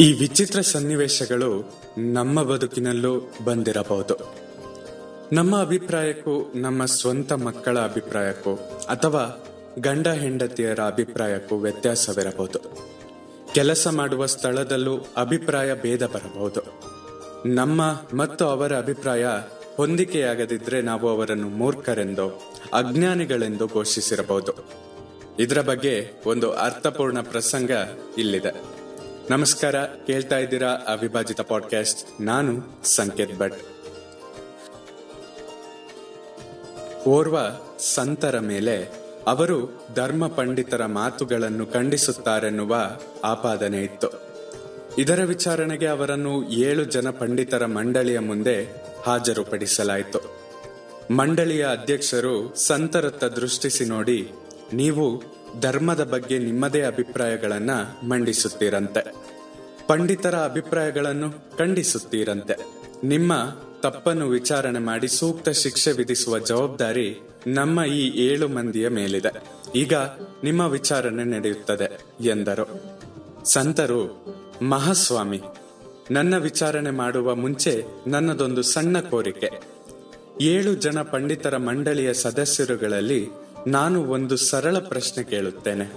ಈ ವಿಚಿತ್ರ ಸನ್ನಿವೇಶಗಳು ನಮ್ಮ ಬದುಕಿನಲ್ಲೂ ಬಂದಿರಬಹುದು. ನಮ್ಮ ಅಭಿಪ್ರಾಯಕ್ಕೂ, ನಮ್ಮ ಸ್ವಂತ ಮಕ್ಕಳ ಅಭಿಪ್ರಾಯಕ್ಕೂ, ಅಥವಾ ಗಂಡ ಹೆಂಡತಿಯರ ಅಭಿಪ್ರಾಯಕ್ಕೂ ವ್ಯತ್ಯಾಸವಿರಬಹುದು. ಕೆಲಸ ಮಾಡುವ ಸ್ಥಳದಲ್ಲೂ ಅಭಿಪ್ರಾಯ ಭೇದ ಬರಬಹುದು. ನಮ್ಮ ಮತ್ತು ಅವರ ಅಭಿಪ್ರಾಯ ಹೊಂದಿಕೆಯಾಗದಿದ್ರೆ ನಾವು ಅವರನ್ನು ಮೂರ್ಖರೆಂದು, ಅಜ್ಞಾನಿಗಳೆಂದು ಘೋಷಿಸಿರಬಹುದು. ಇದರ ಬಗ್ಗೆ ಒಂದು ಅರ್ಥಪೂರ್ಣ ಪ್ರಸಂಗ ಇಲ್ಲಿದೆ. ನಮಸ್ಕಾರ, ಕೇಳ್ತಾ ಇದ್ದೀರಾ ಅವಿಭಾಜಿತ ಪಾಡ್ಕಾಸ್ಟ್ ನಾನು ಸಂಕೇತ್ ಭಟ್. ಓರ್ವ ಸಂತರ ಮೇಲೆ ಅವರು ಧರ್ಮ ಪಂಡಿತರ ಮಾತುಗಳನ್ನು ಖಂಡಿಸುತ್ತಾರೆನ್ನುವ ಆಪಾದನೆ ಇತ್ತು. ಇದರ ವಿಚಾರಣೆಗೆ ಅವರನ್ನು ಏಳು ಜನ ಪಂಡಿತರ ಮಂಡಳಿಯ ಮುಂದೆ ಹಾಜರುಪಡಿಸಲಾಯಿತು. ಮಂಡಳಿಯ ಅಧ್ಯಕ್ಷರು ಸಂತರತ್ತ ದೃಷ್ಟಿಸಿ ನೋಡಿ, ನೀವು ಧರ್ಮದ ಬಗ್ಗೆ ನಿಮ್ಮದೇ ಅಭಿಪ್ರಾಯಗಳನ್ನ ಮಂಡಿಸುತ್ತೀರಂತೆ. ಪಂಡಿತರ ಅಭಿಪ್ರಾಯಗಳನ್ನು ಖಂಡಿಸುತ್ತೀರಂತೆ. ನಿಮ್ಮ ತಪ್ಪನ್ನು ವಿಚಾರಣೆ ಮಾಡಿ ಸೂಕ್ತ ಶಿಕ್ಷೆ ವಿಧಿಸುವ ಜವಾಬ್ದಾರಿ ನಮ್ಮ ಈ ಏಳು ಮಂದಿಯ ಮೇಲಿದೆ. ಈಗ ನಿಮ್ಮ ವಿಚಾರಣೆ ನಡೆಯುತ್ತದೆ, ಎಂದರು. ಸಂತರು, ಮಹಾಸ್ವಾಮಿ, ನನ್ನ ವಿಚಾರಣೆ ಮಾಡುವ ಮುಂಚೆ ನನ್ನದೊಂದು ಸಣ್ಣ ಕೋರಿಕೆ. ಏಳು ಜನ ಪಂಡಿತರ ಮಂಡಳಿಯ ಸದಸ್ಯರುಗಳಲ್ಲಿ ನಾನು ಒಂದು ಸರಳ ಪ್ರಶ್ನೆ ಕೇಳುತ್ತೇನೆ.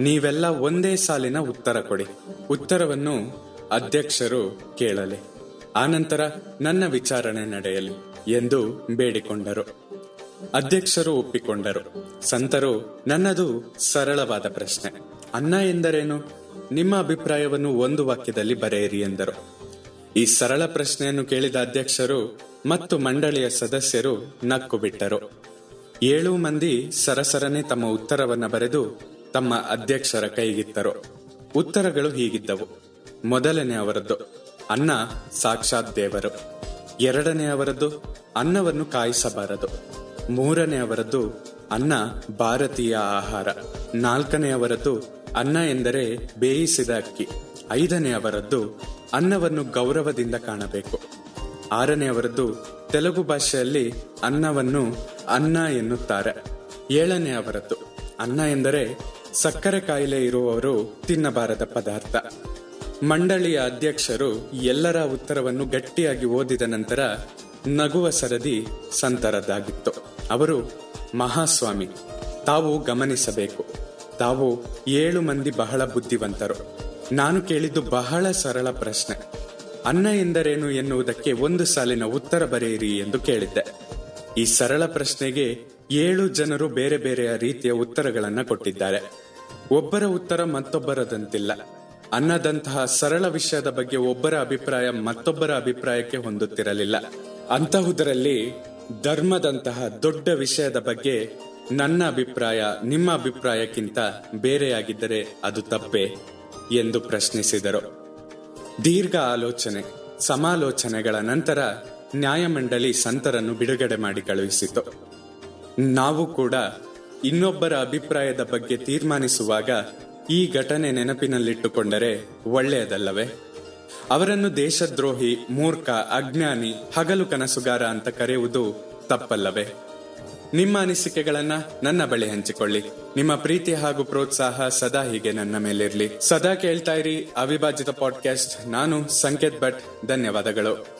ನೀವೆಲ್ಲ ಒಂದೇ ಸಾಲಿನ ಉತ್ತರ ಕೊಡಿ. ಉತ್ತರವನ್ನು ಅಧ್ಯಕ್ಷರು ಕೇಳಲಿ. ಆನಂತರ ನನ್ನ ವಿಚಾರಣೆ ನಡೆಯಲಿ ಎಂದು ಬೇಡಿಕೊಂಡರು. ಅಧ್ಯಕ್ಷರು ಒಪ್ಪಿಕೊಂಡರು. ಸಂತರು, ನನ್ನದು ಸರಳವಾದ ಪ್ರಶ್ನೆ. ಅನ್ನ ಎಂದರೇನು? ನಿಮ್ಮ ಅಭಿಪ್ರಾಯವನ್ನು ಒಂದು ವಾಕ್ಯದಲ್ಲಿ ಬರೆಯಿರಿ ಎಂದರು. ಈ ಸರಳ ಪ್ರಶ್ನೆಯನ್ನು ಕೇಳಿದ ಅಧ್ಯಕ್ಷರು ಮತ್ತು ಮಂಡಳಿಯ ಸದಸ್ಯರು ನಕ್ಕು ಬಿಟ್ಟರು. ಏಳು ಮಂದಿ ಸರಸರನೆ ತಮ್ಮ ಉತ್ತರವನ್ನ ಬರೆದು ತಮ್ಮ ಅಧ್ಯಕ್ಷರ ಕೈಗಿತ್ತರು. ಉತ್ತರಗಳು ಹೀಗಿದ್ದವು. ಮೊದಲನೇ ಅವರದ್ದು, ಅನ್ನ ಸಾಕ್ಷಾತ್ ದೇವರು. ಎರಡನೇ ಅವರದ್ದು, ಅನ್ನವನ್ನು ಕಾಯಿಸಬಾರದು. ಮೂರನೇ ಅವರದ್ದು, ಅನ್ನ ಭಾರತೀಯ ಆಹಾರ. ನಾಲ್ಕನೇ ಅವರದ್ದು, ಅನ್ನ ಎಂದರೆ ಬೇಯಿಸಿದ ಅಕ್ಕಿ. ಐದನೇ ಅವರದ್ದು, ಅನ್ನವನ್ನು ಗೌರವದಿಂದ ಕಾಣಬೇಕು. ಆರನೇ ಅವರದ್ದು ತೆಲುಗು ಭಾಷೆಯಲ್ಲಿ ಅನ್ನವನ್ನು ಅನ್ನ ಎನ್ನುತ್ತಾರೆ. ಏಳನೇ ಅವರದ್ದು. ಅನ್ನ ಎಂದರೆ ಸಕ್ಕರೆ ಕಾಯಿಲೆ ಇರುವವರು ತಿನ್ನಬಾರದ ಪದಾರ್ಥ. ಮಂಡಳಿಯ ಅಧ್ಯಕ್ಷರು ಎಲ್ಲರ ಉತ್ತರವನ್ನು ಗಟ್ಟಿಯಾಗಿ ಓದಿದ ನಂತರ ನಗುವ ಸರದಿ ಸಂತರದ್ದಾಗಿತ್ತು. ಅವರು ಮಹಾಸ್ವಾಮಿ. ತಾವು ಗಮನಿಸಬೇಕು. ತಾವು ಏಳು ಮಂದಿ ಬಹಳ ಬುದ್ಧಿವಂತರು. ನಾನು ಕೇಳಿದ್ದು ಬಹಳ ಸರಳ ಪ್ರಶ್ನೆ. ಅನ್ನ ಎಂದರೇನು ಎನ್ನುವುದಕ್ಕೆ ಒಂದು ಸಾಲಿನ ಉತ್ತರ ಬರೆಯಿರಿ ಎಂದು ಕೇಳಿದ್ದೆ. ಈ ಸರಳ ಪ್ರಶ್ನೆಗೆ ಏಳು ಜನರು ಬೇರೆ ಬೇರೆಯ ರೀತಿಯ ಉತ್ತರಗಳನ್ನು ಕೊಟ್ಟಿದ್ದಾರೆ. ಒಬ್ಬರ ಉತ್ತರ ಮತ್ತೊಬ್ಬರದಂತಿಲ್ಲ. ಅನ್ನದಂತಹ ಸರಳ ವಿಷಯದ ಬಗ್ಗೆ ಒಬ್ಬರ ಅಭಿಪ್ರಾಯ ಮತ್ತೊಬ್ಬರ ಅಭಿಪ್ರಾಯಕ್ಕೆ ಹೊಂದುತ್ತಿರಲಿಲ್ಲ. ಅಂತಹುದರಲ್ಲಿ ಧರ್ಮದಂತಹ ದೊಡ್ಡ ವಿಷಯದ ಬಗ್ಗೆ ನನ್ನ ಅಭಿಪ್ರಾಯ, ನಿಮ್ಮ ಅಭಿಪ್ರಾಯಕ್ಕಿಂತ ಬೇರೆಯಾಗಿದ್ದರೆ ಅದು ತಪ್ಪೆ ಎಂದು ಪ್ರಶ್ನಿಸಿದರು. ದೀರ್ಘ ಆಲೋಚನೆ, ಸಮಾಲೋಚನೆಗಳ ನಂತರ ನ್ಯಾಯಮಂಡಳಿ ಸಂತರನ್ನು ಬಿಡುಗಡೆ ಮಾಡಿ ಕಳುಹಿಸಿತು. ನಾವು ಕೂಡ ಇನ್ನೊಬ್ಬರ ಅಭಿಪ್ರಾಯದ ಬಗ್ಗೆ ತೀರ್ಮಾನಿಸುವಾಗ ಈ ಘಟನೆ ನೆನಪಿನಲ್ಲಿಟ್ಟುಕೊಂಡರೆ ಒಳ್ಳೆಯದಲ್ಲವೇ? ಅವರನ್ನು ದೇಶದ್ರೋಹಿ, ಮೂರ್ಖ, ಅಜ್ಞಾನಿ, ಹಗಲು ಕನಸುಗಾರ ಅಂತ ಕರೆಯುವುದು ತಪ್ಪಲ್ಲವೇ? ನಿಮ್ಮ ಅನಿಸಿಕೆಗಳನ್ನ ನನ್ನ ಬಳಿ ಹಂಚಿಕೊಳ್ಳಿ. ನಿಮ್ಮ ಪ್ರೀತಿ ಹಾಗೂ ಪ್ರೋತ್ಸಾಹ ಸದಾ ಹೀಗೆ ನನ್ನ ಮೇಲಿರ್ಲಿ. ಸದಾ ಕೇಳ್ತಾ ಇರಿ ಅವಿಭಾಜಿತ ಪಾಡ್ಕಾಸ್ಟ್ ನಾನು ಸಂಕೇತ್ ಭಟ್. ಧನ್ಯವಾದಗಳು.